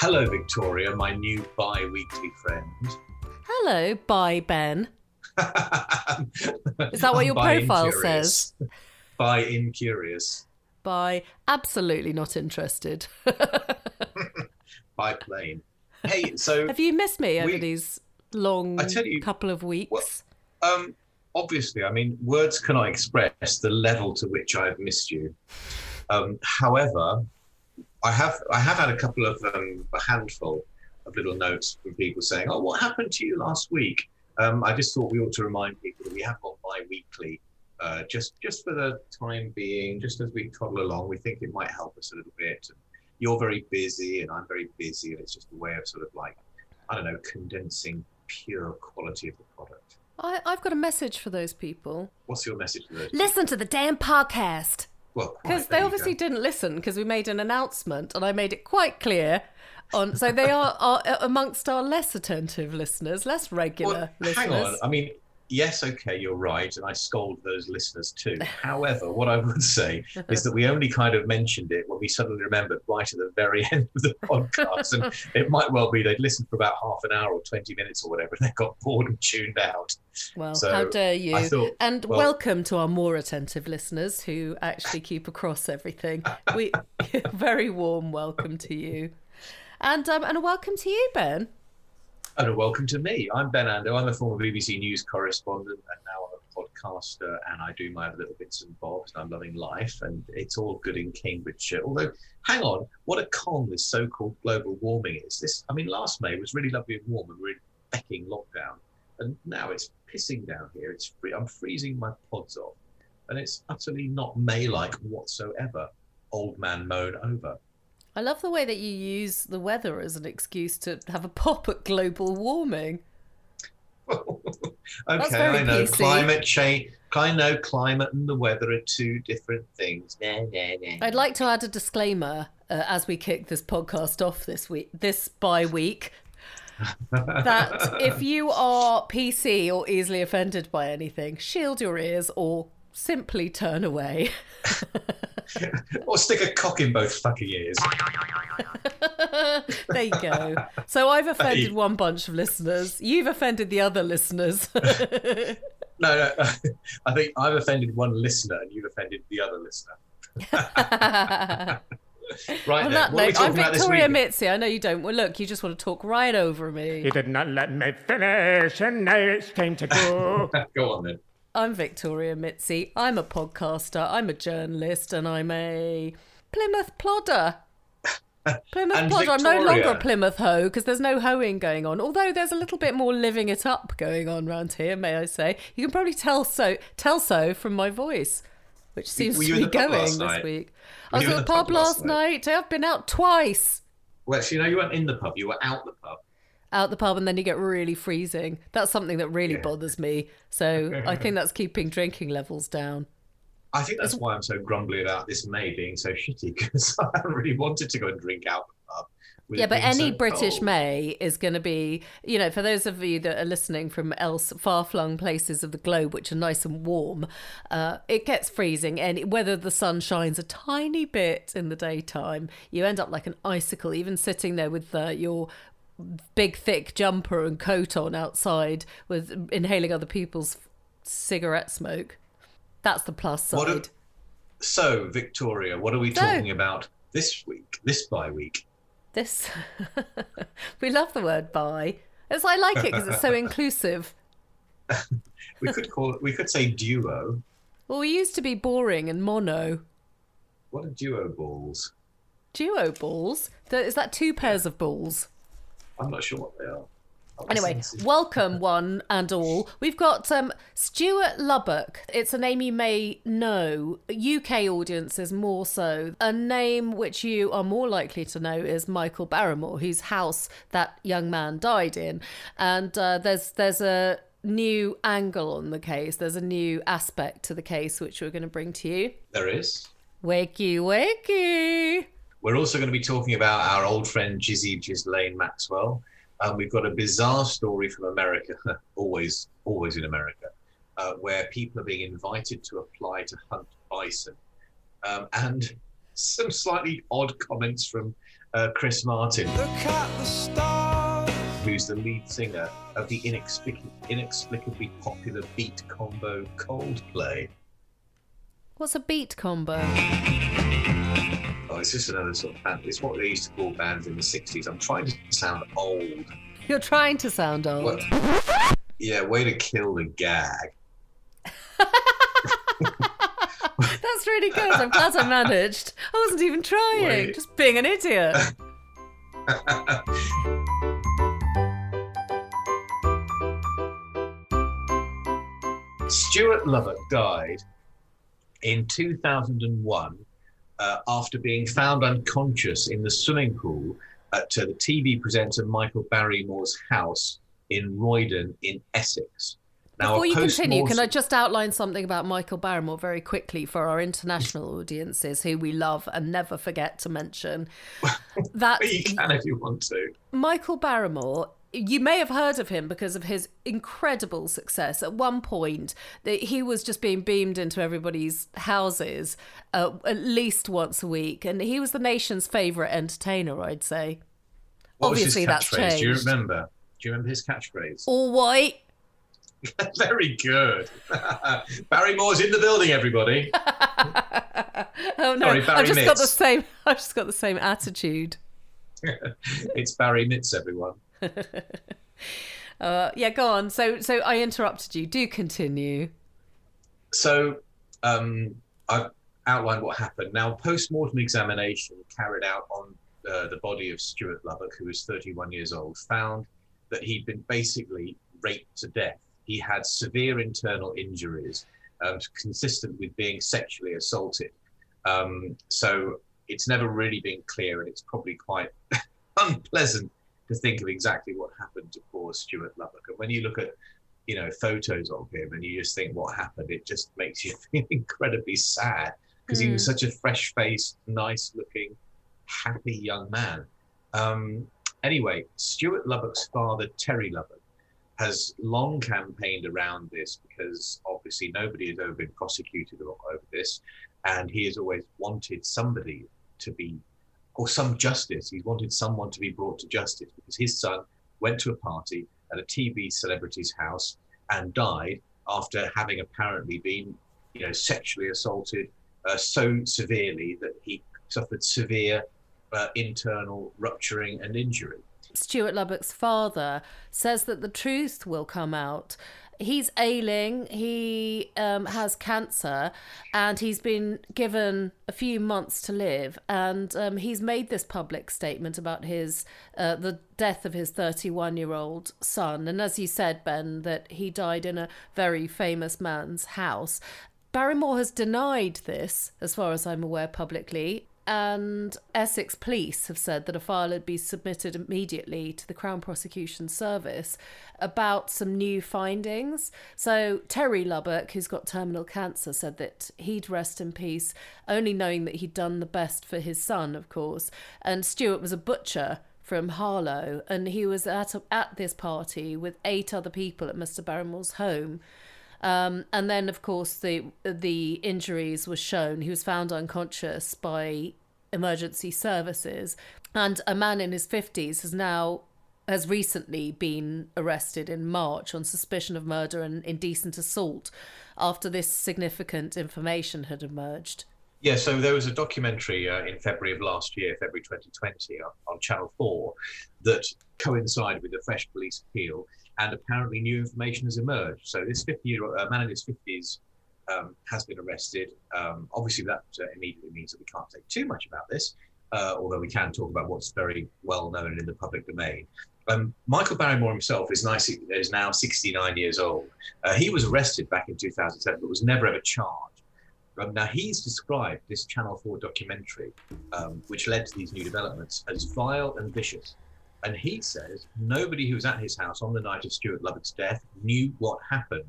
Hello, Victoria, my new bi weekly friend. Hello, bye, Ben. Is that what your profile says? By incurious. By absolutely not interested. by plane. Hey, so have you missed me over we, these long you, couple of weeks? Well, um, obviously, I mean, words cannot express the level to which I have missed you. Um, however, I have I have had a couple of um, a handful of little notes from people saying, "Oh, what happened to you last week?" Um, I just thought we ought to remind people that we have gone bi-weekly, uh, just just for the time being, just as we toddle along. We think it might help us a little bit. And you're very busy, and I'm very busy, and it's just a way of sort of like, I don't know, condensing pure quality of the product. I, I've got a message for those people. What's your message for those? Listen to the damn podcast. Well, because they obviously didn't listen because we made an announcement and I made it quite clear. On so they are, are amongst our less attentive listeners, less regular well, listeners. Hang on, I mean, yes, okay, you're right, and I scold those listeners too. However, what I would say is that we only kind of mentioned it when we suddenly remembered right at the very end of the podcast, and it might well be they'd listened for about half an hour or twenty minutes or whatever, and they got bored and tuned out. Well, so how dare you? Thought, and well, welcome to our more attentive listeners who actually keep across everything. We very warm welcome to you, and um, and a welcome to you, Ben. And welcome to me. I'm Ben Ando. I'm a former BBC News correspondent and now I'm a podcaster and I do my little bits and bobs and I'm loving life and it's all good in Cambridgeshire. Although, hang on, what a con this so-called global warming is. This, I mean, last May was really lovely and warm and we are in becking lockdown. And now it's pissing down here. It's free, I'm freezing my pods off. And it's utterly not May-like whatsoever. Old man moan over. I love the way that you use the weather as an excuse to have a pop at global warming. okay, I know PC. climate change. I know climate and the weather are two different things. Nah, nah, nah. I'd like to add a disclaimer uh, as we kick this podcast off this week, this by week, that if you are PC or easily offended by anything, shield your ears or simply turn away. or stick a cock in both fucking ears. there you go. So I've offended hey. one bunch of listeners. You've offended the other listeners. no, no. I think I've offended one listener and you've offended the other listener. right On then, note, I'm Victoria Mitzi. I know you don't. Well, look, you just want to talk right over me. You did not let me finish, and now it's time to go. go on then. I'm Victoria Mitzi. I'm a podcaster, I'm a journalist, and I'm a Plymouth plodder. Plymouth plodder. I'm no longer a Plymouth hoe because there's no hoeing going on. Although there's a little bit more living it up going on around here, may I say. You can probably tell so tell so from my voice, which seems to be going this week. Were I was at the pub, pub last night? night. I've been out twice. Well, so, you know, you weren't in the pub, you were out the pub out the pub and then you get really freezing. That's something that really yeah. bothers me. So I think that's keeping drinking levels down. I think that's why I'm so grumbly about this May being so shitty because I really wanted to go and drink out the pub. Yeah, but any so British cold. May is going to be, you know, for those of you that are listening from else far-flung places of the globe, which are nice and warm, uh, it gets freezing, and whether the sun shines a tiny bit in the daytime, you end up like an icicle, even sitting there with uh, your big thick jumper and coat on outside with inhaling other people's cigarette smoke. That's the plus side. Are, so, Victoria, what are we so, talking about this week? This bi week? This. we love the word bi. As I like it because it's so inclusive. we could call it. We could say duo. Well, we used to be boring and mono. What are duo balls? Duo balls? Is that two pairs of balls? I'm not sure what they are. Anyway, welcome one and all. We've got um, Stuart Lubbock. It's a name you may know. UK audiences more so. A name which you are more likely to know is Michael Barrymore, whose house that young man died in. And uh, there's there's a new angle on the case. There's a new aspect to the case which we're going to bring to you. There is. Wakey, wakey. We're also going to be talking about our old friend Jizzy Ghislaine Maxwell. Um, we've got a bizarre story from America, always, always in America, uh, where people are being invited to apply to hunt bison. Um, and some slightly odd comments from uh, Chris Martin, who's the lead singer of the inexplic- inexplicably popular beat combo Coldplay. What's a beat combo? Oh, it's just another sort of band. It's what they used to call bands in the 60s. I'm trying to sound old. You're trying to sound old. What? Yeah, way to kill the gag. That's really good. I'm glad I managed. I wasn't even trying, Wait. just being an idiot. Stuart Lubbock died in 2001 uh, after being found unconscious in the swimming pool at uh, the TV presenter Michael Barrymore's house in Roydon in Essex. Now, Before you continue, can I just outline something about Michael Barrymore very quickly for our international audiences who we love and never forget to mention? That you can if you want to. Michael Barrymore, you may have heard of him because of his incredible success. At one point, he was just being beamed into everybody's houses uh, at least once a week, and he was the nation's favourite entertainer, I'd say. What Obviously, that's catchphrase? Do you remember? Do you remember his catchphrase? All white. Very good. Barrymore's in the building, everybody. Oh no, Sorry, Barry I've just got the same. I've just got the same attitude. it's Barry Mitts, everyone. Uh, yeah, go on. So, so I interrupted you. Do continue. So um, I've outlined what happened. Now, post-mortem examination carried out on uh, the body of Stuart Lubbock, who was 31 years old, found that he'd been basically raped to death. He had severe internal injuries, um, consistent with being sexually assaulted. Um, so it's never really been clear, and it's probably quite unpleasant to think of exactly what happened to poor Stuart Lubbock. And when you look at you know photos of him and you just think what happened it just makes you feel incredibly sad because he was such a fresh faced nice looking happy young man um, anyway stuart lubbock's father terry lubbock has long campaigned around this because obviously nobody has ever been prosecuted over this and he has always wanted somebody to be or some justice he's wanted someone to be brought to justice because his son went to a party at a TV celebrity's house and died after having apparently been, you know, sexually assaulted uh, so severely that he suffered severe uh, internal rupturing and injury. Stuart Lubbock's father says that the truth will come out. He's ailing, he um, has cancer, and he's been given a few months to live. And um, he's made this public statement about his uh, the death of his 31 year old son. And as you said, Ben, that he died in a very famous man's house. Barrymore has denied this, as far as I'm aware, publicly. And Essex police have said that a file had been submitted immediately to the Crown Prosecution Service about some new findings. So, Terry Lubbock, who's got terminal cancer, said that he'd rest in peace, only knowing that he'd done the best for his son, of course. And Stuart was a butcher from Harlow, and he was at, a, at this party with eight other people at Mr. Barrymore's home. Um, and then, of course, the the injuries were shown. He was found unconscious by emergency services, and a man in his fifties has now has recently been arrested in March on suspicion of murder and indecent assault after this significant information had emerged. Yeah, so there was a documentary uh, in February of last year, February 2020, on, on Channel 4, that coincided with the Fresh Police appeal, and apparently new information has emerged. So this 50 year old uh, man in his 50s um, has been arrested. Um, obviously, that uh, immediately means that we can't say too much about this, uh, although we can talk about what's very well known in the public domain. Um, Michael Barrymore himself is, nice, is now 69 years old. Uh, he was arrested back in 2007, but was never ever charged. Um, now, he's described this Channel 4 documentary, um, which led to these new developments, as vile and vicious. And he says nobody who was at his house on the night of Stuart Lubbock's death knew what happened.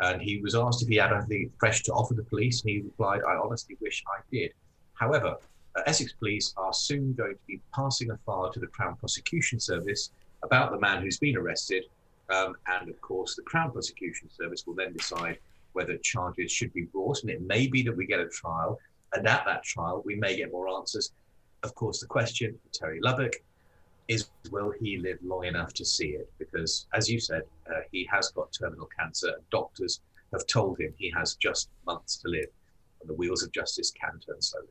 And he was asked if he had anything fresh to offer the police, and he replied, I honestly wish I did. However, uh, Essex Police are soon going to be passing a file to the Crown Prosecution Service about the man who's been arrested. Um, and of course, the Crown Prosecution Service will then decide whether charges should be brought. And it may be that we get a trial, And at that trial, we may get more answers. Of course, the question Terry Lubbock is will he live long enough to see it? Because, as you said, uh, he has got terminal cancer. and Doctors have told him he has just months to live, and the wheels of justice can turn slowly.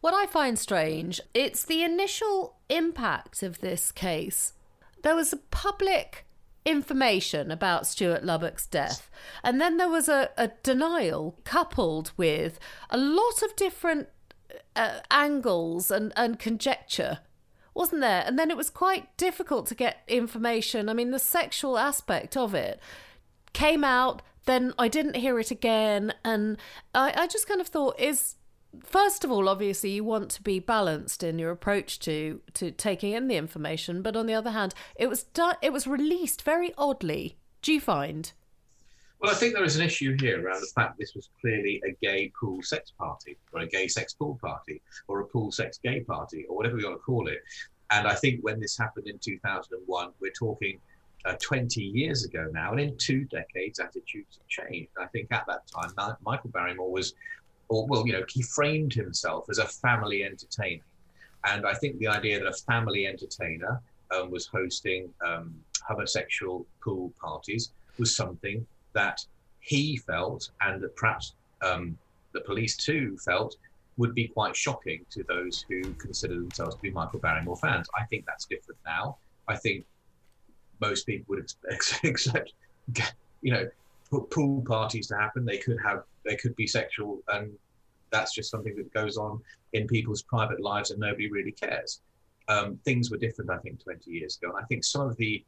What I find strange, it's the initial impact of this case. There was a public information about Stuart Lubbock's death, and then there was a, a denial coupled with a lot of different uh, angles and, and conjecture wasn't there? And then it was quite difficult to get information. I mean, the sexual aspect of it came out, then I didn't hear it again. And I, I just kind of thought, is first of all, obviously, you want to be balanced in your approach to to taking in the information, but on the other hand, it was. It was released very oddly. Do you find? Well, I think there is an issue here around the fact this was clearly a gay pool sex party, or a gay sex pool party, or a pool sex gay party, or whatever you want to call it. And I think when this happened in 2001, we're talking uh, 20 years ago now, and in two decades, attitudes have changed. I think at that time, Michael Barrymore was, or well, you know, he framed himself as a family entertainer. And I think the idea that a family entertainer um, was hosting um, homosexual pool parties was something that he felt, and that perhaps um, the police too felt, would be quite shocking to those who consider themselves to be Michael Barrymore fans. I think that's different now. I think most people would expect, you know, pool parties to happen. They could have, they could be sexual, and that's just something that goes on in people's private lives, and nobody really cares. Um, things were different, I think, 20 years ago. And I think some of the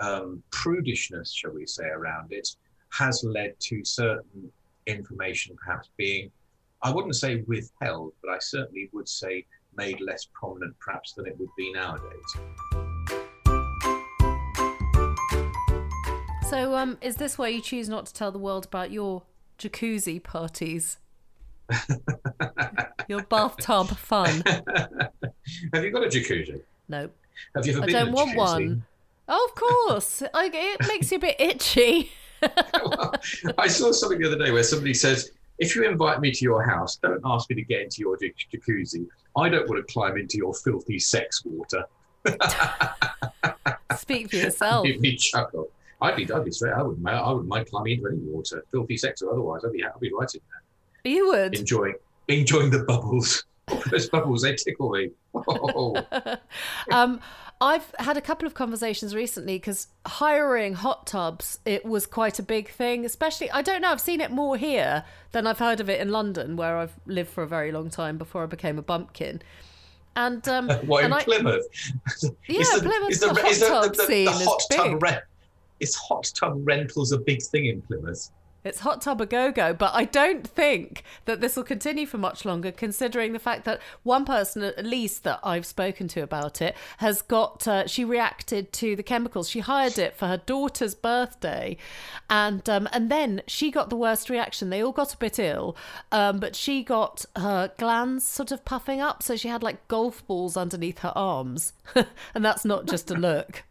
um, prudishness, shall we say, around it has led to certain information perhaps being, I wouldn't say withheld, but I certainly would say made less prominent perhaps than it would be nowadays. So, um, is this why you choose not to tell the world about your jacuzzi parties? your bathtub fun. Have you got a jacuzzi? No. Have you ever I been don't want jacuzzi? one. Oh, of course. I, it makes you a bit itchy. I saw something the other day where somebody says, if you invite me to your house, don't ask me to get into your jacuzzi. I don't want to climb into your filthy sex water. Speak for yourself. Made me chuckle. I'd be, I'd be straight. I wouldn't, I wouldn't mind climbing into any water, filthy sex or otherwise. I'd be, I'd be right in there. You would enjoying, enjoying the bubbles. Those bubbles, they tickle me. Oh. um, I've had a couple of conversations recently because hiring hot tubs it was quite a big thing. Especially, I don't know, I've seen it more here than I've heard of it in London, where I've lived for a very long time before I became a bumpkin. And um, what in I, Plymouth? Yeah, the, Plymouth. The, the, hot tub the, scene the hot is tub big. Re- is hot tub rentals a big thing in Plymouth? It's hot tub a go go, but I don't think that this will continue for much longer, considering the fact that one person, at least that I've spoken to about it, has got. Uh, she reacted to the chemicals. She hired it for her daughter's birthday, and um, and then she got the worst reaction. They all got a bit ill, um, but she got her glands sort of puffing up, so she had like golf balls underneath her arms, and that's not just a look.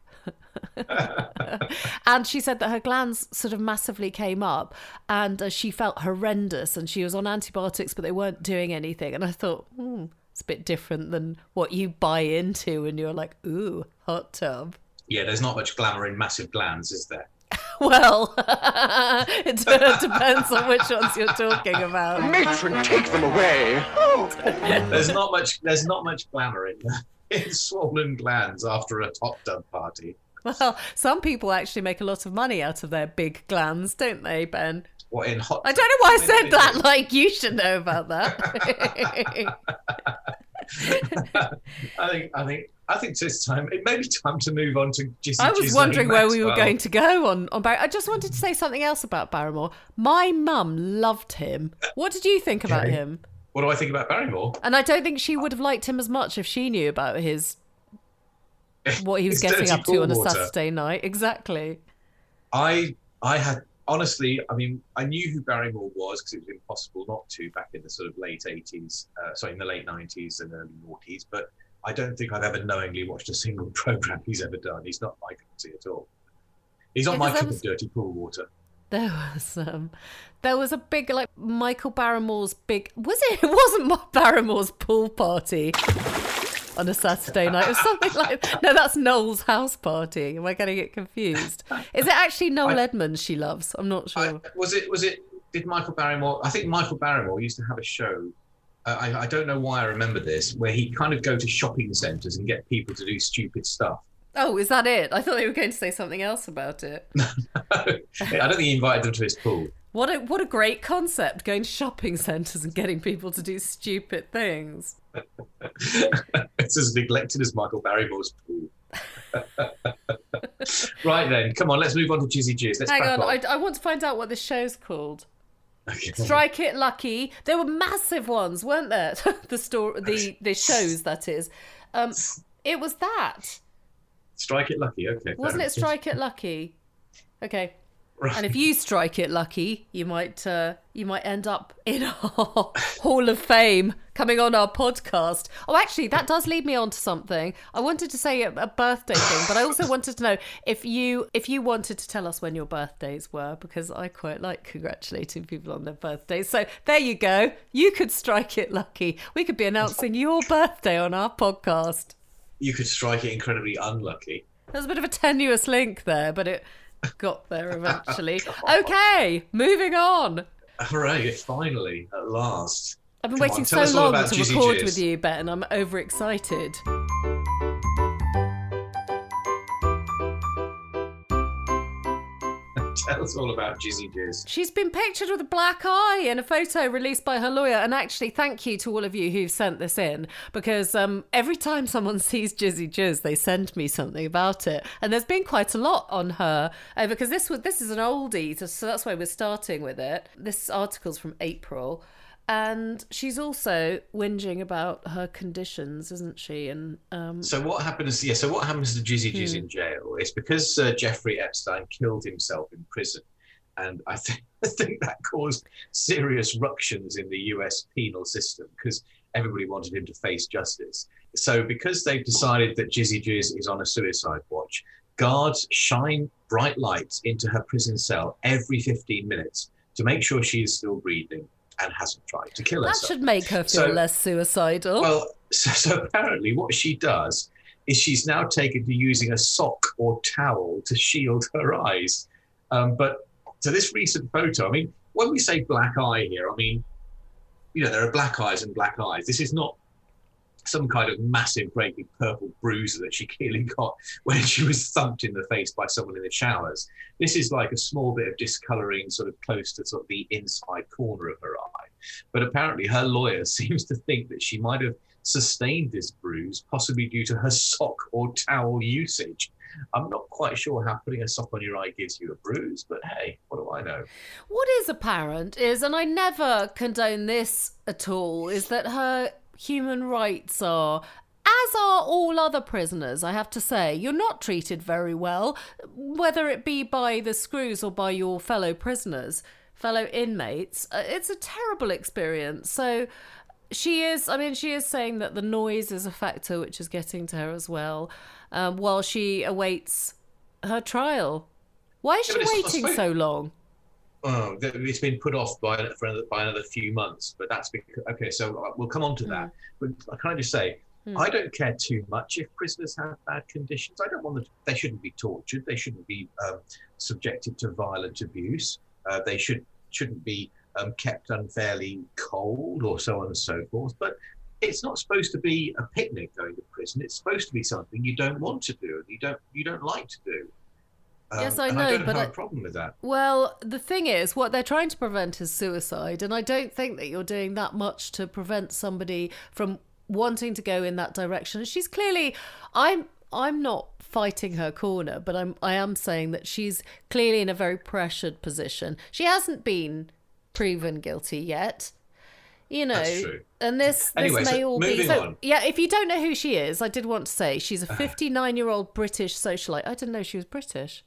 and she said that her glands sort of massively came up and uh, she felt horrendous and she was on antibiotics but they weren't doing anything and i thought hmm, it's a bit different than what you buy into and you're like ooh hot tub yeah there's not much glamour in massive glands is there well, it depends on which ones you're talking about. Matron, take them away. there's not much. There's not much glamour in, in swollen glands after a hot tub party. Well, some people actually make a lot of money out of their big glands, don't they, Ben? What in hot? I don't know why I said that. Like you should know about that. I think. I think. I think it's time. It may be time to move on to. Jizzy I was wondering where we were going to go on on Barry. I just wanted to say something else about Barrymore. My mum loved him. What did you think about Okay. him? What do I think about Barrymore? And I don't think she would have liked him as much if she knew about his what he was getting up to on a. Saturday night. Exactly. I I had honestly, I mean, I knew who Barrymore was because it was impossible not to back in the sort of late eighties, uh, sorry, in the late nineties and early noughties. But I don't think I've ever knowingly watched a single program he's ever done. He's not my cup of tea at all. He's not Yeah, my cup was- of dirty pool water. there was um, there was a big like Michael Barrymore's big was it? It wasn't Barrymore's pool party on a Saturday night. or something like no, that's Noel's house party. Am I getting it confused? Is it actually Noel I- Edmonds she loves? I'm not I, sure. was it? Was it? Did Michael Barrymore? I think Michael Barrymore used to have a show. Uh, I, I don't know why I remember this, where he'd kind of go to shopping centres and get people to do stupid stuff. Oh, is that it? I thought they were going to say something else about it. I don't think he invited them to his pool. What a what a great concept! Going to shopping centres and getting people to do stupid things. It's as neglected as Michael Barrymore's pool. right then, come on, let's move on to Jizzy Jizz. Let's Hang crack on, I, I want to find out what this show's called. Okay. Strike It Lucky. There were massive ones, weren't there? the store, the the shows that is. Um, it was that, Strike it lucky. Okay. wasn't it? Strike It Lucky. Okay. Right. And if you strike it lucky, you might uh, you might end up in our Hall of Fame coming on our podcast. Oh, actually, that does lead me on to something. I wanted to say a, a birthday thing, but I also wanted to know if you if you wanted to tell us when your birthdays were, because I quite like congratulating people on their birthdays. So there you go. You could strike it lucky. We could be announcing your birthday on our podcast. you could strike it incredibly unlucky. There's a bit of a tenuous link there, but it got there eventually. Okay, moving on. Hooray! Finally, at last. I've been Come waiting on, so long to record with you, Ben. I'm overexcited. Tell us all about Jizzy Jizz. She's been pictured with a black eye in a photo released by her lawyer. And actually, thank you to all of you who've sent this in because um, every time someone sees Jizzy Jizz, they send me something about it. And there's been quite a lot on her uh, because this was this is an oldie, so- so that's why we're starting with it. This article's from April. And she's also whinging about her conditions, isn't she? And um, So what happens? Yeah. So what happens to Jizzy Hmm. In jail? It's because uh, Jeffrey Epstein killed himself in prison, and I think I think that caused serious ructions in the U.S. penal system because everybody wanted him to face justice. So because they've decided that Jizzy Jizz is on a suicide watch, guards shine bright lights into her prison cell every 15 minutes to make sure she is still breathing and hasn't tried to kill herself. that should make her feel So- less suicidal. Well, so, so apparently, what she does is she's now taken to using a sock or towel to shield her eyes. Um, but to this recent photo, I mean, when we say black eye here, I mean, you know, there are black eyes and black eyes. This is not some kind of massive, great big purple bruise that she clearly got when she was thumped in the face by someone in the showers. This is like a small bit of discoloring, sort of close to sort of the inside corner of her eye. But apparently, her lawyer seems to think that she might have sustained this bruise, possibly due to her sock or towel usage. I'm not quite sure how putting a sock on your eye gives you a bruise, but hey, what do I know? What is apparent is, and I never condone this at all, is that her human rights are. As are all other prisoners, I have to say. You're not treated very well, whether it be by the screws or by your fellow prisoners, fellow inmates. Uh, It's a terrible experience. So she is, I mean, she is saying that the noise is a factor which is getting to her as well, um, while she awaits her trial. Why is she waiting so long? Oh, it's been put off by for another, by another few months, but that's because okay. So uh, we'll come on to that. But I can I just say, Hmm. I don't care too much if prisoners have bad conditions. I don't want them. To, they shouldn't be tortured. They shouldn't be um, subjected to violent abuse. Uh, they should shouldn't be um, kept unfairly cold or so on and so forth. But it's not supposed to be a picnic going to prison. It's supposed to be something you don't want to do and you don't you don't like to do. Um, Yes, I know, I but have I- a problem with that. Well, the thing is, what they're trying to prevent is suicide, and I don't think that you're doing that much to prevent somebody from wanting to go in that direction. She's clearly, I'm, I'm not fighting her corner, but I'm, I am saying that she's clearly in a very pressured position. She hasn't been proven guilty yet. You know, and this Anyway, this may so all be so. on. Yeah, if you don't know who she is, I did want to say she's a 59 year old British socialite. I didn't know she was British.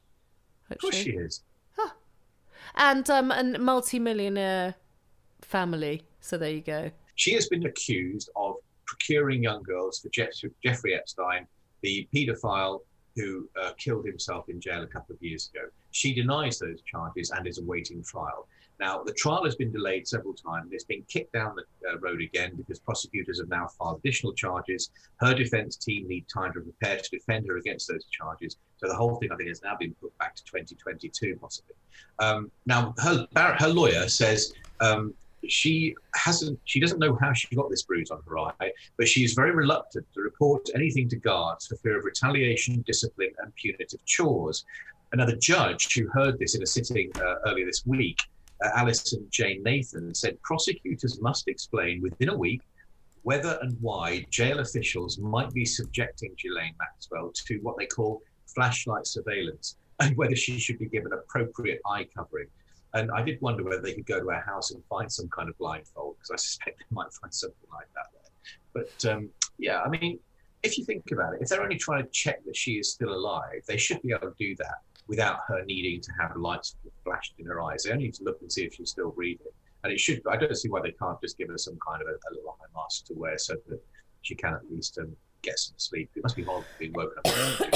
Of course she is. and um and multi-millionaire family so there you go She has been accused of procuring young girls for Jeff- Jeffrey Epstein, the paedophile who uh, killed himself in jail a couple of years ago. she denies those charges and is awaiting trial. Now, the trial has been delayed several times. It's been kicked down the uh, road again because prosecutors have now filed additional charges. Her defense team need time to prepare to defend her against those charges. So the whole thing, I think, has now been put back to 2022, possibly. Um, now, her, her lawyer says um, she hasn't, she doesn't know how she got this bruise on her eye, but she is very reluctant to report anything to guards for fear of retaliation, discipline, and punitive chores. Another judge who heard this in a sitting uh, earlier this week uh, Alison Jane Nathan said prosecutors must explain within a week whether and why jail officials might be subjecting Ghislaine Maxwell to what they call flashlight surveillance and whether she should be given appropriate eye covering. And I did wonder whether they could go to her house and find some kind of blindfold because I suspect they might find something like that there. But um, yeah, I mean, if you think about it, if they're only trying to check that she is still alive, they should be able to do that without her needing to have lights flashed in her eyes. They only need to look and see if she's still breathing. And it should, I don't see why they can't just give her some kind of a, a little eye mask to wear so that she can at least um, get some sleep. It must be horrible being woken up.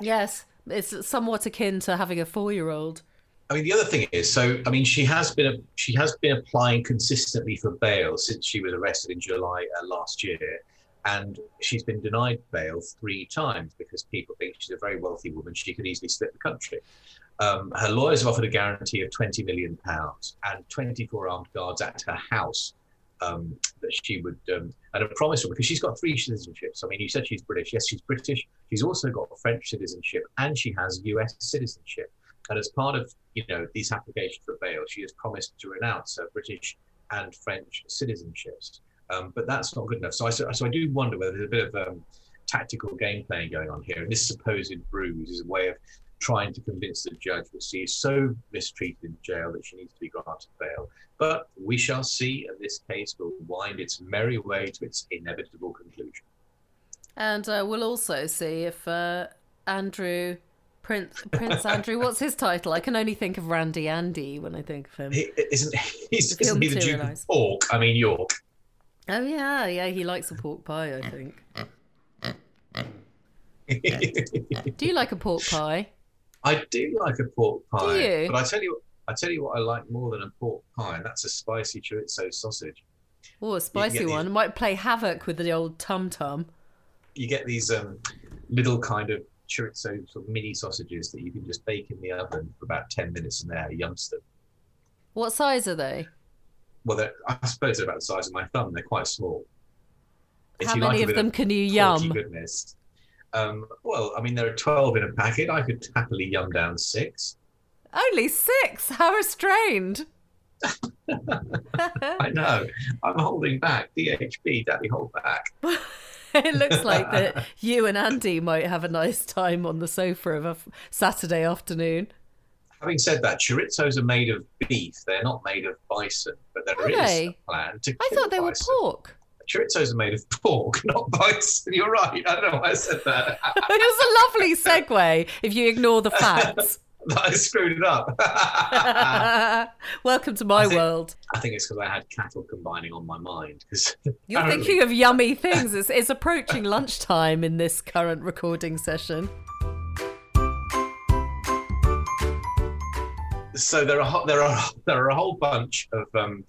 yes, it's somewhat akin to having a four year old. I mean, the other thing is, so I mean, she has been she has been applying consistently for bail since she was arrested in July uh, last year, and she's been denied bail three times because people think she's a very wealthy woman. She could easily split the country. Um, her lawyers have offered a guarantee of 20 million pounds and 24 armed guards at her house um, that she would, um, and a promise because she's got three citizenships. I mean, you said she's British. Yes, she's British. She's also got French citizenship and she has US citizenship. And as part of, you know, these applications for bail, she has promised to renounce her British and French citizenships. Um, but that's not good enough. So I, so I do wonder whether there's a bit of um, tactical game playing going on here. And this supposed bruise is a way of trying to convince the judge that she is so mistreated in jail that she needs to be granted bail. But we shall see, and this case will wind its merry way to its inevitable conclusion. And uh, we'll also see if uh, Andrew. Prince Prince Andrew, what's his title? I can only think of Randy Andy when I think of him. He, isn't he's, isn't he the Duke of York? I mean York. Oh yeah, yeah, he likes a pork pie, I think. do you like a pork pie? I do like a pork pie. Do you? But I tell you, I tell you what, I like more than a pork pie, and that's a spicy chorizo sausage. Oh, a spicy one these, might play havoc with the old tum tum. You get these um, little kind of chorizo sort of mini sausages that you can just bake in the oven for about ten minutes, and they're yumster. What size are they? Well, I suppose they're about the size of my thumb. They're quite small. If How many like of them can you yum? Goodness. Um, well, I mean, there are 12 in a packet. I could happily yum down six. Only six? How restrained. I know. I'm holding back. DHB, Daddy, hold back. it looks like that you and Andy might have a nice time on the sofa of a Saturday afternoon. Having said that, chorizos are made of beef. They're not made of bison, but there are is they? a plan to. I thought they bison. were pork. Chorizos are made of pork, not bison. You're right. I don't know why I said that. it was a lovely segue if you ignore the facts. I screwed it up. Welcome to my I think, world. I think it's because I had cattle combining on my mind. Because you're thinking of yummy things. It's, it's approaching lunchtime in this current recording session. So there are there are there are a whole bunch of um,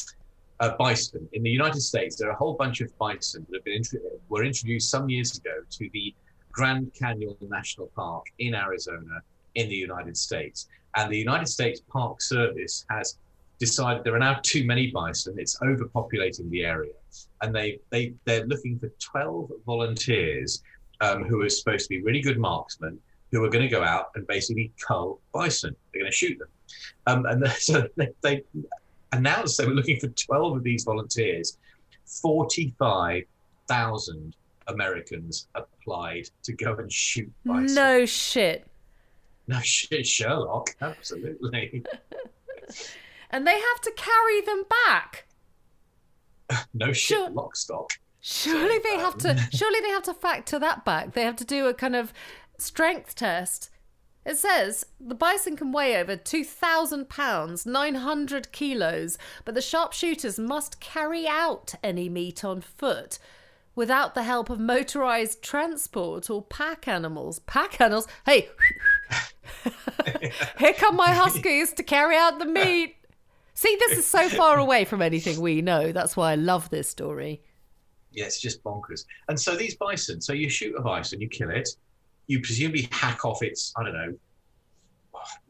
uh, bison in the United States. There are a whole bunch of bison that have been were introduced some years ago to the Grand Canyon National Park in Arizona in the United States, and the United States Park Service has decided there are now too many bison. It's overpopulating the area, and they they they're looking for 12 volunteers um, who are supposed to be really good marksmen who are going to go out and basically cull bison. They're going to shoot them. Um, and so they, they announced they were looking for 12 of these volunteers. 45,000 Americans applied to go and shoot bison. No shit. No shit, Sherlock. Absolutely. and they have to carry them back. no shit, sure. lock stock. Surely they have to. Surely they have to factor that back. They have to do a kind of strength test it says the bison can weigh over 2,000 pounds, 900 kilos, but the sharpshooters must carry out any meat on foot without the help of motorized transport or pack animals. Pack animals? Hey, Here come my huskies to carry out the meat. See, this is so far away from anything we know. That's why I love this story. Yeah, it's just bonkers. And so these bison, so you shoot a bison, you kill it, you presumably hack off its, I don't know,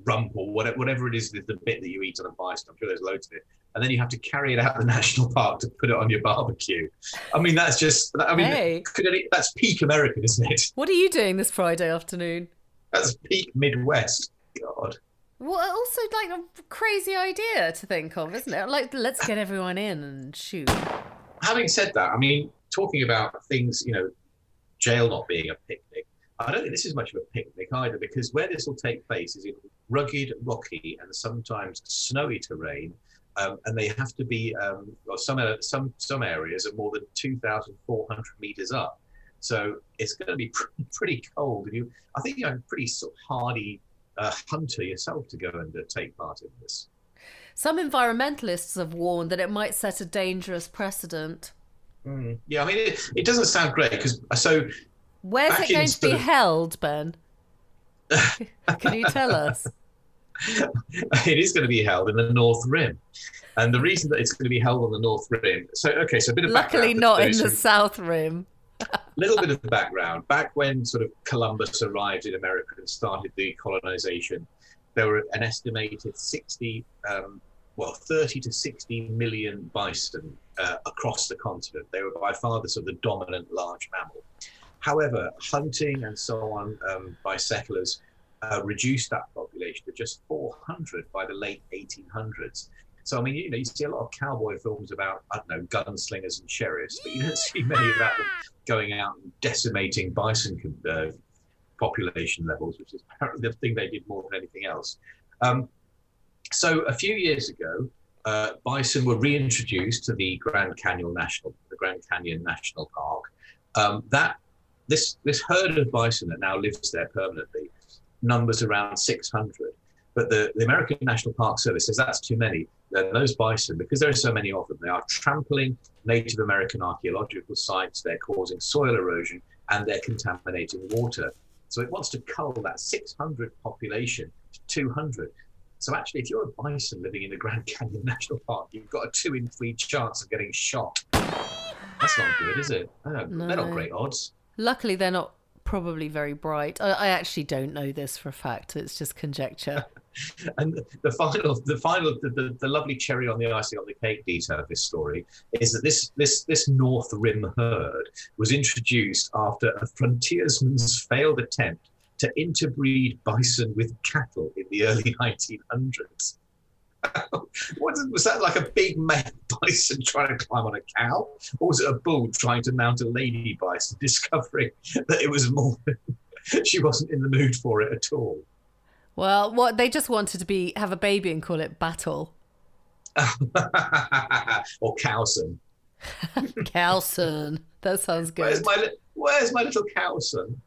rump or whatever, whatever it is, the bit that you eat on a bison. I'm sure there's loads of it. And then you have to carry it out of the national park to put it on your barbecue. I mean, that's just, I mean, Hey. that's peak American, isn't it? What are you doing this Friday afternoon? That's peak Midwest. God. Well, also like a crazy idea to think of, isn't it? Like, let's get everyone in and shoot. having said that, I mean, talking about things, you know, jail not being a picnic, I don't think this is much of a picnic either, because where this will take place is in rugged, rocky, and sometimes snowy terrain, um, and they have to be, um, well, some uh, some some areas are more than two thousand four hundred meters up, so it's going to be pretty, pretty cold. And you, I think you're a pretty sort of hardy uh, hunter yourself to go and uh, take part in this. Some environmentalists have warned that it might set a dangerous precedent. Mm. Yeah, I mean, it, it doesn't sound great because so Where's Back it going to be held, Ben? Can you tell us? it is going to be held in the North Rim. And the reason that it's going to be held on the North Rim, so okay, so a bit of Luckily, not in the South Rim. A little bit of the background. Back when sort of Columbus arrived in America and started the colonization, there were an estimated 60, um, well, 30 to 60 million bison uh, across the continent. They were by far the sort of the dominant large mammal. However, hunting and so on um, by settlers uh, reduced that population to just 400 by the late 1800s. So, I mean, you know, you see a lot of cowboy films about, I don't know, gunslingers and sheriffs, but you don't see many about them going out and decimating bison uh, population levels, which is apparently the thing they did more than anything else. Um, so, a few years ago, uh, bison were reintroduced to the Grand Canyon National, the Grand Canyon National Park. Um, that this this herd of bison that now lives there permanently numbers around 600. But the, the American National Park Service says that's too many. Then those bison, because there are so many of them, they are trampling Native American archaeological sites, they're causing soil erosion, and they're contaminating water. So it wants to cull that 600 population to 200. So actually, if you're a bison living in the Grand Canyon National Park, you've got a two in three chance of getting shot. That's not good, is it? Oh, They're not great odds. Luckily, they're not probably very bright. I, I actually don't know this for a fact. It's just conjecture. And the final, the final, the, the, the lovely cherry on the icing on the cake detail of this story is that this this this North Rim herd was introduced after a frontiersman's failed attempt to interbreed bison with cattle in the early 1900s. what is- was that like a big male bison trying to climb on a cow, or was it a bull trying to mount a lady bison, discovering that it was more? she wasn't in the mood for it at all. Well, what they just wanted to be have a baby and call it Battle. or Cowson. Cowson, That sounds good. Where's my Where's my little Cowson?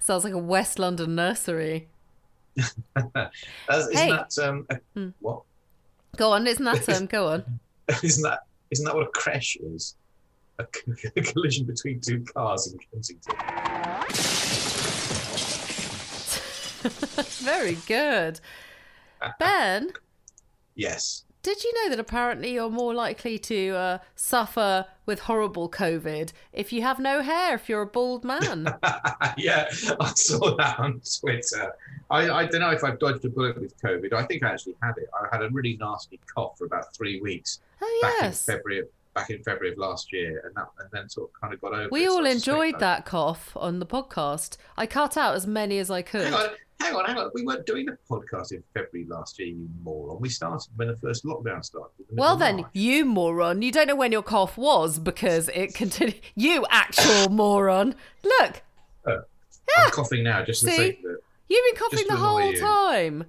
Sounds like a West London nursery. Isn't Hey. that um a, Hmm. what? Go on, isn't that um? Go on. Isn't that isn't that what a crash is? A collision between two cars in Kensington. Very good. Ben, Yes. Did you know that apparently you're more likely to uh, suffer with horrible COVID if you have no hair, if you're a bald man? yeah, I saw that on Twitter. I, I don't know if I've dodged a bullet with COVID. I think I actually had it. I had a really nasty cough for about three weeks Oh, back yes. in February. Back in February of last year, and that, and then sort of kind of got over. We all enjoyed that cough on the podcast. I cut out as many as I could. Hang on, hang on. We weren't doing the podcast in February last year, you moron. We started when the first lockdown started. the Well, then, you moron. You don't know when your cough was because it continued. You actual moron. Look, oh, I'm coughing now just to See? say that you've been coughing the whole you. time.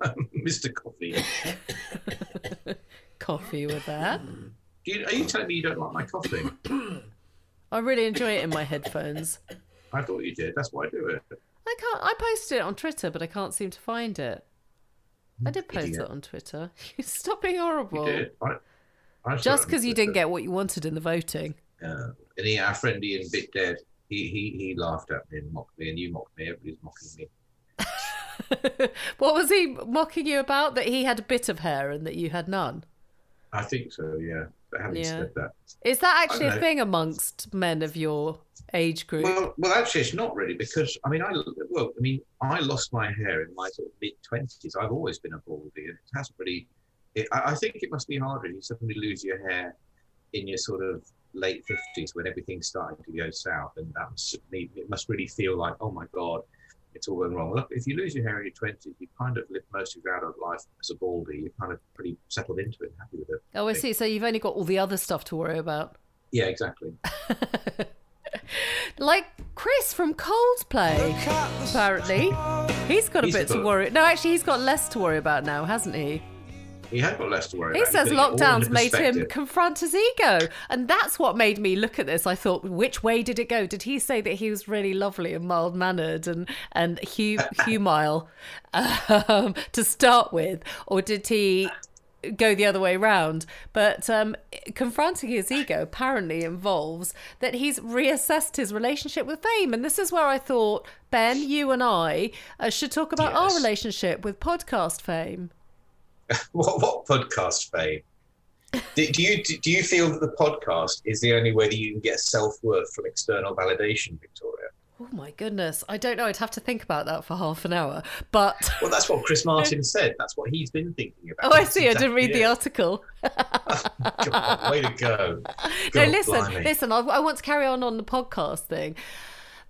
Mr. Coffee. Coffee with that. You, are you telling me you don't like my coughing? I really enjoy it in my headphones. I thought you did. That's why I do it. I can't. I posted it on Twitter, but I can't seem to find it. I did post Idiot. it on Twitter. Stop being horrible. You did. I, I Just because you didn't get what you wanted in the voting. Uh, and he, our friend Ian Bit Dead, he, he, he laughed at me and mocked me, and you mocked me. Everybody's mocking me. what was he mocking you about? That he had a bit of hair and that you had none? I think so, yeah. But having Yeah. said that. Is that actually a thing amongst men of your age group? Well, well, actually, it's not really because I mean, I well, I mean, I lost my hair in my sort of mid twenties. I've always been a baldy, and it hasn't really. It, I, I think it must be harder if you suddenly lose your hair in your sort of late fifties when everything's starting to go south, and that must it must really feel like, oh my god, it's all going wrong. Look, if you lose your hair in your twenties, you kind of live most of your adult life as a baldy. You're kind of pretty settled into it, and happy with it. oh, I see. So you've only got all the other stuff to worry about. Yeah, exactly. Like Chris from Coldplay, apparently. He's got a He's bit to got- worry. No, actually, he's got less to worry about now, hasn't he? He had got less to worry about. He about. says lockdowns made him confront his ego. And that's what made me look at this. I thought, which way did it go? Did he say that he was really lovely and mild mannered and, and hu- humile um, to start with? Or did he go the other way round? But um, confronting his ego apparently involves that he's reassessed his relationship with fame. And this is where I thought, Ben, you and I uh, should talk about our relationship with podcast fame. What, what podcast fame? Do, do you do you feel that the podcast is the only way that you can get self worth from external validation, Victoria? Oh my goodness. I don't know. I'd have to think about that for half an hour. But Well, that's what Chris Martin said. That's what he's been thinking about. oh, I see. I didn't exactly read the it. article. God, way to go! no, listen, blimey. listen. I, I want to carry on on the podcast thing.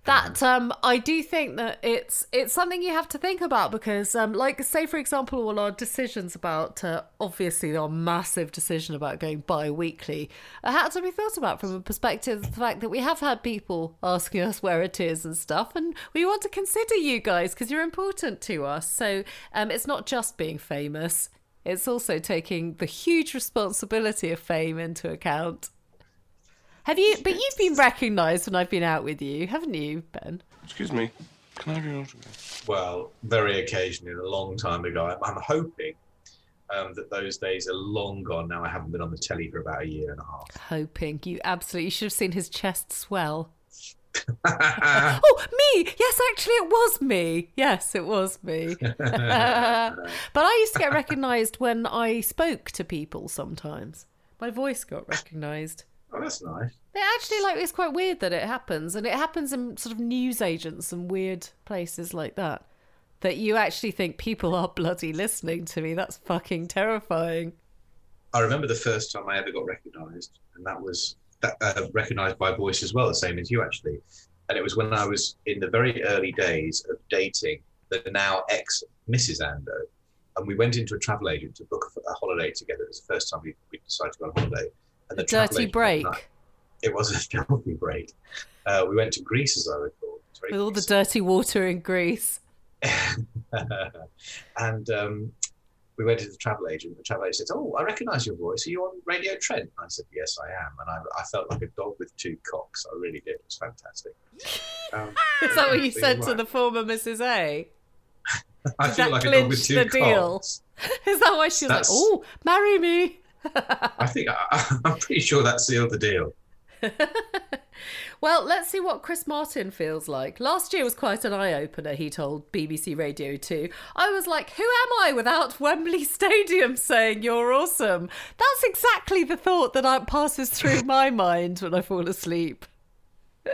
That um, I do think that it's it's something you have to think about because, um, like, say for example, all our decisions about uh, obviously our massive decision about going bi-weekly had to be thought about from a perspective of the fact that we have had people asking us where it is and stuff, and we want to consider you guys because you're important to us. So um, it's not just being famous; it's also taking the huge responsibility of fame into account. Have you? But you've been recognised when I've been out with you, haven't you, Ben? Excuse me. Can I have your autograph? Well, very occasionally, a long time ago. I'm, I'm hoping um, that those days are long gone now. I haven't been on the telly for about a year and a half. Hoping you absolutely you should have seen his chest swell. Oh, me! Yes, actually, it was me. Yes, it was me. but I used to get recognised when I spoke to people. Sometimes my voice got recognised. Oh, that's nice. It actually like it's quite weird that it happens, and it happens in sort of news agents and weird places like that. That you actually think people are bloody listening to me. That's fucking terrifying. I remember the first time I ever got recognised, and that was that, uh, recognised by voice as well, the same as you actually. And it was when I was in the very early days of dating the now ex Mrs. Ando, and we went into a travel agent to book a, a holiday together. It was the first time we, we decided to go on holiday. A the dirty break It was a dirty break. Uh, we went to Greece, as I recall. With all the dirty water in Greece. and um, we went to the travel agent. The travel agent said, "Oh, I recognise your voice. Are you on Radio Trent?" I said, "Yes, I am." And I, I felt like a dog with two cocks. I really did. It was fantastic. Um, Is that what you said you're to the former Mrs. A? I Did feel that like a dog with two the deal? Is that why she was That's- like, "Oh, marry me"? I think I, I'm pretty sure that sealed the deal. Well, let's see what Chris Martin feels like. Last year was quite an eye opener, he told BBC Radio 2. I was like, who am I without Wembley Stadium saying you're awesome? That's exactly the thought that passes through my mind when I fall asleep.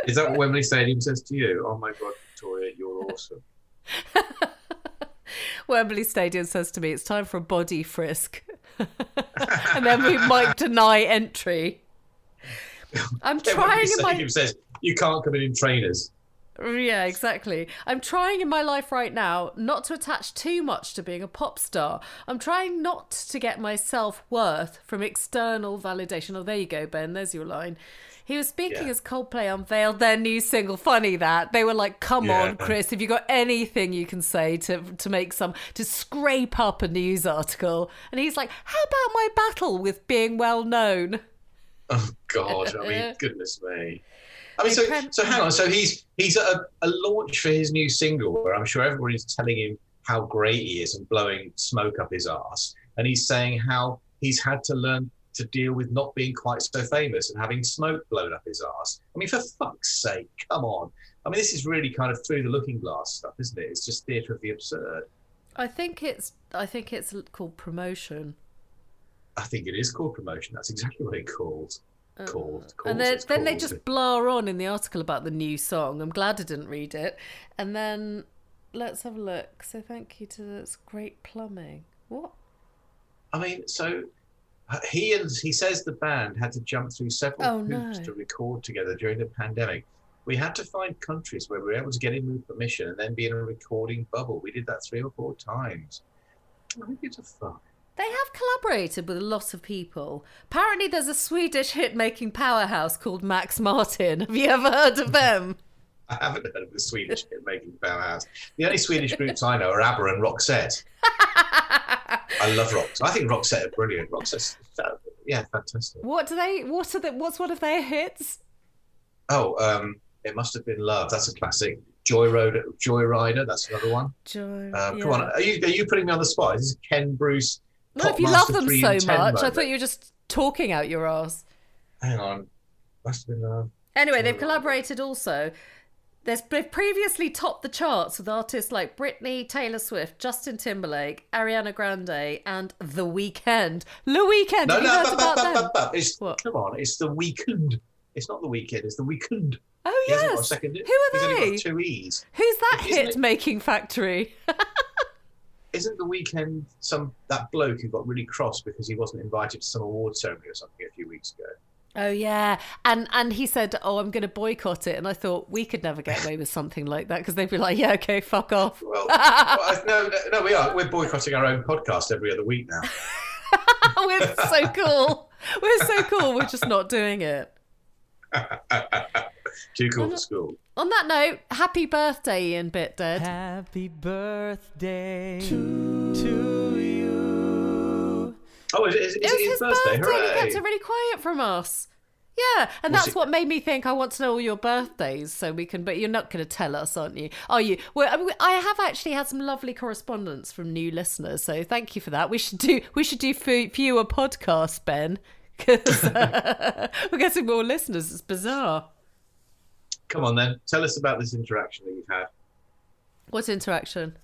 Is that what Wembley Stadium says to you? Oh my God, Victoria, you're awesome. Wembley Stadium says to me, it's time for a body frisk. and then we might deny entry. I'm Yeah, trying in my says you can't come in in trainers. Yeah, exactly. I'm trying in my life right now not to attach too much to being a pop star. I'm trying not to get my self worth from external validation. Oh, there you go, Ben. There's your line. He was speaking Yeah. as Coldplay unveiled their new single. Funny that they were like, "Come Yeah. on, Chris, have you got anything you can say to to make some to scrape up a news article?" And he's like, "How about my battle with being well known?" Oh God! I mean, goodness me. I mean, so so hang on. So he's he's at a, a launch for his new single where I'm sure everybody's telling him how great he is and blowing smoke up his ass, and he's saying how he's had to learn to deal with not being quite so famous and having smoke blown up his ass. I mean, for fuck's sake, come on. I mean, this is really kind of through the looking glass stuff, isn't it? It's just theatre of the absurd. I think it's I think it's called promotion. I think it is called promotion. That's exactly what it calls. Called. Uh, and then, then they just blur on in the article about the new song. I'm glad I didn't read it. And then let's have a look. So thank you to this great plumbing. What? I mean, so he and he says the band had to jump through several Oh, hoops no. to record together during the pandemic. We had to find countries where we were able to get in with permission and then be in a recording bubble. We did that three or four times. Who gives a fuck? They have collaborated with a lot of people. Apparently, there's a Swedish hit making powerhouse called Max Martin. Have you ever heard of them? I haven't heard of the Swedish hit making powerhouse. The only Swedish groups I know are ABBA and Roxette. I love Roxette. I think Roxette are brilliant. Roxette, yeah, fantastic. What do they? What are the? What's one of their hits? Oh, um, it must have been love. That's a classic. Joyrider, Joyrider. That's another one. Joy. Um, yeah. Come on, are you are you putting me on the spot? This is Ken Bruce. Well, if you love them so much, 10 I thought you were just talking out your ass. Hang on, must have been love. Anyway, they've collaborated also. There's they've previously topped the charts with artists like Britney, Taylor Swift, Justin Timberlake, Ariana Grande, and The Weeknd. The Weeknd. No, no, but, but, but, but, it's What? come on, it's the weekend. It's not the weekend. It's the weekend. Oh He hasn't got a yes. second. Who are they? two e's. Who's that Isn't hit it- making factory? Isn't the weekend some that bloke who got really cross because he wasn't invited to some award ceremony or something a few weeks ago? Oh yeah, and and he said, "Oh, I'm going to boycott it," and I thought we could never get away with something like that because they'd be like, "Yeah, okay, fuck off." Well, well no, no, no, we are. We're boycotting our own podcast every other week now. We're so cool. We're so cool. We're just not doing it. Too cool for school. On that note, happy birthday, Ian Bit Dead. Happy birthday to you. Oh, is it, is, it was his his birthday? birthday. He kept it really quiet from us. Yeah, and Was that's it- what made me think I want to know all your birthdays so we can. But you're not going to tell us, aren't you? Are you? Well, I, mean, I have actually had some lovely correspondence from new listeners, so thank you for that. We should do we should do fewer podcasts, Ben, because we're getting more listeners. It's bizarre. Come on then, tell us about this interaction that you've had. What interaction?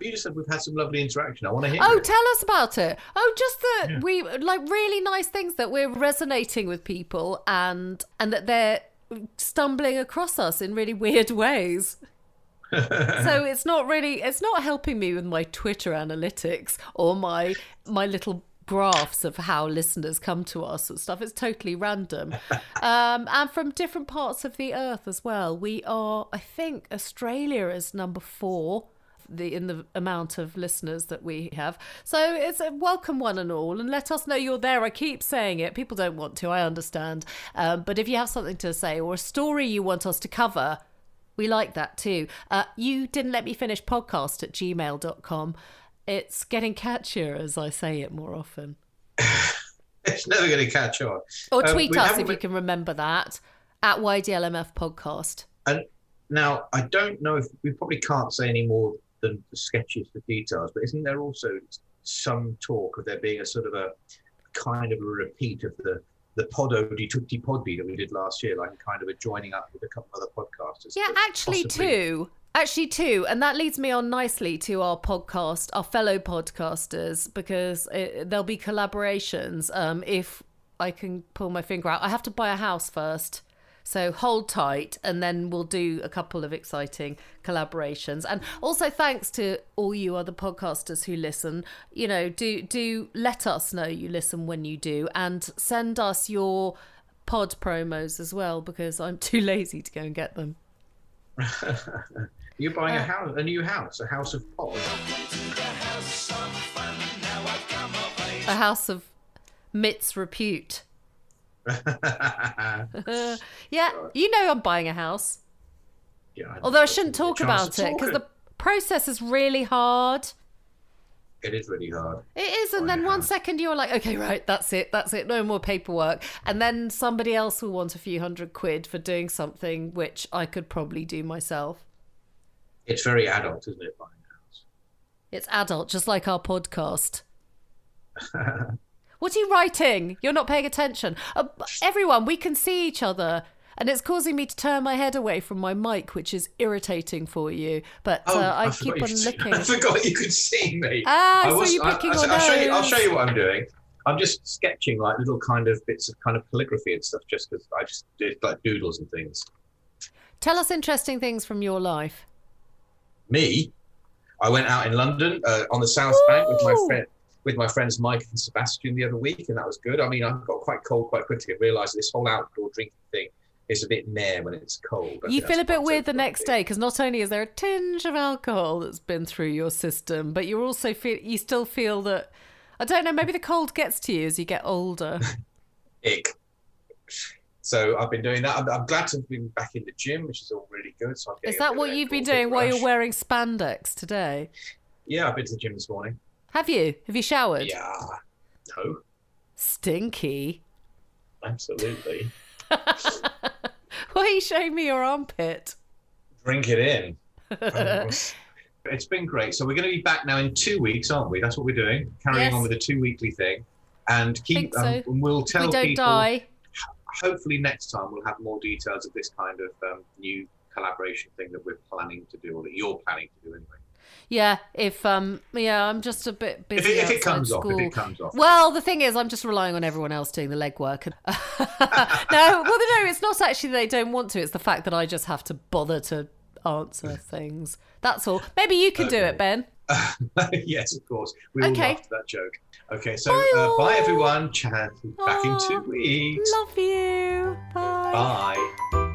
You just said we've had some lovely interaction. I want to hear. Oh, it. tell us about it. Oh, just that we like really nice things that we're resonating with people and and that they're stumbling across us in really weird ways. so it's not really it's not helping me with my Twitter analytics or my my little graphs of how listeners come to us and stuff. It's totally random. Um, and from different parts of the earth as well. We are, I think, Australia is number four the in the amount of listeners that we have. So it's a welcome one and all, and let us know you're there. I keep saying it. People don't want to. I understand. Um, but if you have something to say or a story you want us to cover, we like that too. Uh, you didn't let me finish podcast at gmail.com. It's getting catchier as I say it more often. It's never going to catch on. Or Um, tweet we us if you can remember that at YDLMF podcast. And now I don't know if we probably can't say any more than the sketches, the details, but isn't there also some talk of there being a sort of a kind of a repeat of the the Podo di Tutti Poddi that we did last year, like kind of a joining up with a couple of other podcasters? Yeah, actually, possibly- too. Actually, too. And that leads me on nicely to our podcast, our fellow podcasters, because it, there'll be collaborations um, if I can pull my finger out. I have to buy a house first. So hold tight, and then we'll do a couple of exciting collaborations. And also, thanks to all you other podcasters who listen. You know, do do let us know you listen when you do, and send us your pod promos as well, because I'm too lazy to go and get them. You're buying Uh, a house, a new house, a house of pod. a house of Mitt's repute. Yeah, Yeah, you know I'm buying a house. I Although I shouldn't talk there's a chance about it because the process is really hard. it is really hard. It is, and then one second you're like, okay, right, that's it, that's it, no more paperwork. And then somebody else will want a few hundred quid for doing something which I could probably do myself. It's very adult, isn't it? Buying a house. It's adult, just like our podcast. What are you writing? You're not paying attention. Uh, everyone, we can see each other. And it's causing me to turn my head away from my mic, which is irritating for you. But uh, I, forgot keep on looking. I forgot you could see me. Ah, I saw you I- picking I, your will show you. I'll show you what I'm doing. I'm just sketching like little kind of bits of kind of calligraphy and stuff, just because I just did like doodles and things. Tell us interesting things from your life. Me, I went out in London uh, on the South Bank with my friend with my friends Mike and Sebastian the other week, and that was good. I mean, I got quite cold quite quickly and realised this whole outdoor drinking thing is a bit meh when it's cold. I You feel a bit weird the next day because not only is there a tinge of alcohol that's been through your system, but you're also feel you still feel that I don't know. Maybe the cold gets to you as you get older. Ick. So I've been doing that. I'm, I'm glad to have been back in the gym, which is all really good. So Is that what you've been doing while you're wearing spandex today? Yeah, I've been to the gym this morning. Have you? Have you showered? Yeah. No, Stinky. absolutely. Why are you showing me your armpit? Drink it in. it's been great. So we're going to be back now in two weeks, aren't we? That's what we're doing. Carrying Yes. on with the two weekly thing, and keep. Think so. Um, and we'll tell we don't people. die. Hopefully next time we'll have more details of this kind of um, new collaboration thing that we're planning to do, or that you're planning to do anyway. Yeah, if um, yeah, I'm just a bit busy. If it, if it comes off, if it comes off. Well, the thing is, I'm just relying on everyone else doing the legwork. no, well, no, it's not actually they don't want to. It's the fact that I just have to bother to answer things. That's all. Maybe you can do it, Ben. yes, of course. We all Okay. laughed at that joke. Okay, so Bye uh, bye everyone. Chat back in two weeks. Love you. Bye. Bye.